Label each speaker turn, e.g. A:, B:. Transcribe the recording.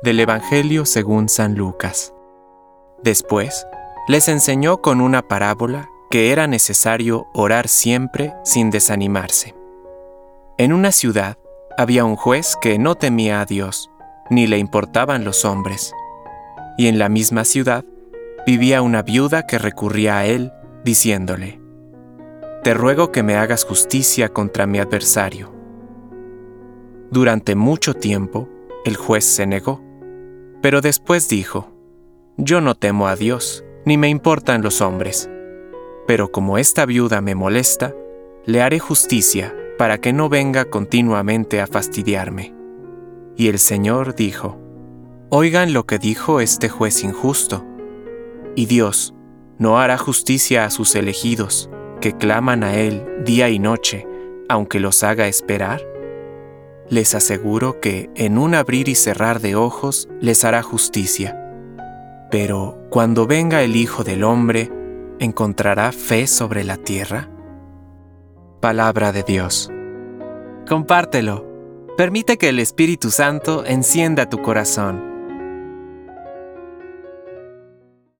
A: Del Evangelio según San Lucas. Después, les enseñó con una parábola que era necesario orar siempre sin desanimarse. En una ciudad había un juez que no temía a Dios, ni le importaban los hombres. Y en la misma ciudad vivía una viuda que recurría a él, diciéndole, Te ruego que me hagas justicia contra mi adversario. Durante mucho tiempo, el juez se negó, pero después dijo, Yo no temo a Dios, ni me importan los hombres, pero como esta viuda me molesta, le haré justicia para que no venga continuamente a fastidiarme. Y el Señor dijo, Oigan lo que dijo este juez injusto. Y Dios no hará justicia a sus elegidos, que claman a Él día y noche, aunque los haga esperar. Les aseguro que en un abrir y cerrar de ojos les hará justicia. Pero cuando venga el Hijo del Hombre, ¿encontrará fe sobre la tierra? Palabra de Dios. Compártelo. Permite que el Espíritu Santo encienda tu corazón